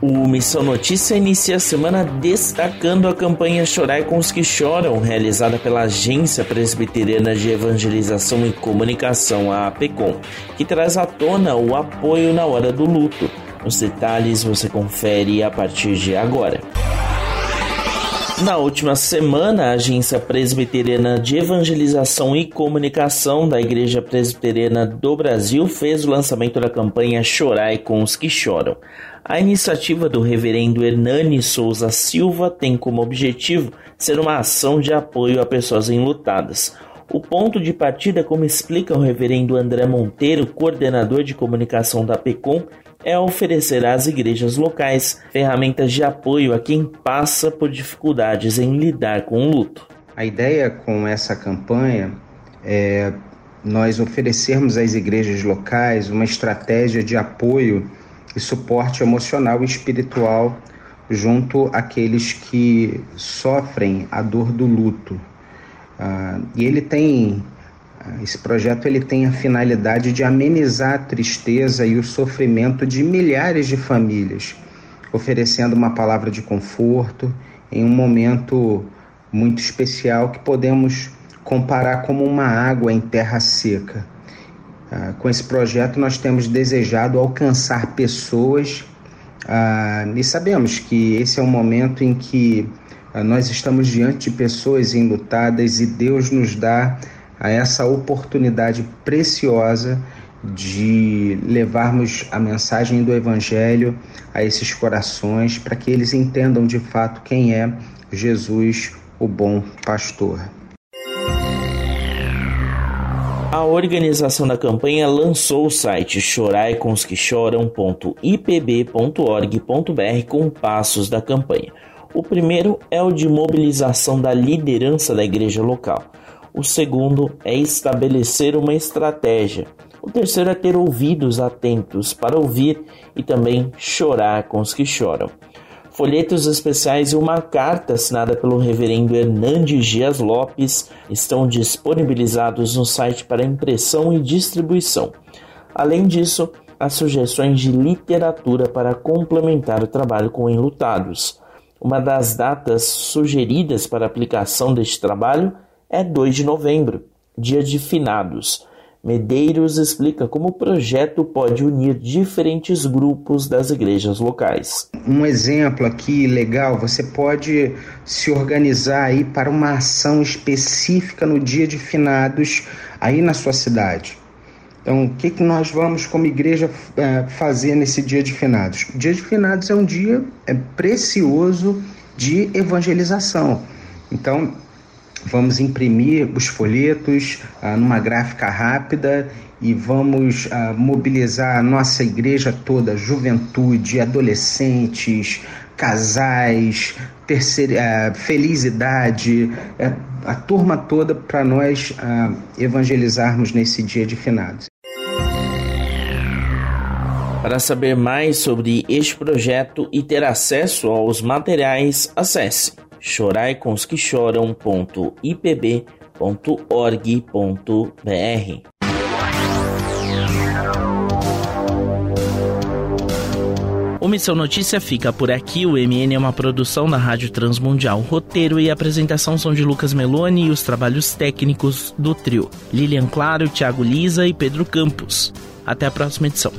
O Missão Notícia inicia a semana destacando a campanha Chorai com os que Choram, realizada pela Agência Presbiteriana de Evangelização e Comunicação, a APECOM, que traz à tona o apoio na hora do luto. Os detalhes você confere a partir de agora. Na última semana, a Agência Presbiteriana de Evangelização e Comunicação da Igreja Presbiteriana do Brasil fez o lançamento da campanha Chorai com os que Choram. A iniciativa do reverendo Hernani Souza Silva tem como objetivo ser uma ação de apoio a pessoas enlutadas. O ponto de partida, como explica o reverendo André Monteiro, coordenador de comunicação da PECOM, é oferecer às igrejas locais ferramentas de apoio a quem passa por dificuldades em lidar com o luto. A ideia com essa campanha é nós oferecermos às igrejas locais uma estratégia de apoio e suporte emocional e espiritual junto àqueles que sofrem a dor do luto. Uh, e ele tem esse projeto ele tem a finalidade de amenizar a tristeza e o sofrimento de milhares de famílias, oferecendo uma palavra de conforto em um momento muito especial que podemos comparar como uma água em terra seca. Ah, com esse projeto, nós temos desejado alcançar pessoas ah, e sabemos que esse é um momento em que ah, nós estamos diante de pessoas enlutadas e Deus nos dá a essa oportunidade preciosa de levarmos a mensagem do Evangelho a esses corações para que eles entendam de fato quem é Jesus, o bom pastor. A organização da campanha lançou o site choraicomosquechoram.ipb.org.br com passos da campanha. O primeiro é o de mobilização da liderança da igreja local. O segundo é estabelecer uma estratégia. O terceiro é ter ouvidos atentos para ouvir e também chorar com os que choram. Folhetos especiais e uma carta assinada pelo reverendo Hernandes Dias Lopes estão disponibilizados no site para impressão e distribuição. Além disso, há sugestões de literatura para complementar o trabalho com enlutados. Uma das datas sugeridas para aplicação deste trabalho é 2 de novembro, dia de finados. Medeiros explica como o projeto pode unir diferentes grupos das igrejas locais. Um exemplo aqui legal, você pode se organizar aí para uma ação específica no dia de finados aí na sua cidade. Então, o que, que nós vamos como igreja é, fazer nesse dia de finados? O dia de finados é um dia é, precioso de evangelização. Então, Vamos imprimir os folhetos ah, numa gráfica rápida e vamos ah, mobilizar a nossa igreja toda, juventude, adolescentes, casais, terceira, ah, feliz idade, eh, a turma toda para nós ah, evangelizarmos nesse dia de finados. Para saber mais sobre este projeto e ter acesso aos materiais, acesse chorai com os que choram.ipb.org.br. O Missão Notícia fica por aqui. O MN é uma produção da Rádio Transmundial. Roteiro e apresentação são de Lucas Meloni e os trabalhos técnicos do trio. Lilian Claro, Thiago Lisa e Pedro Campos. Até a próxima edição.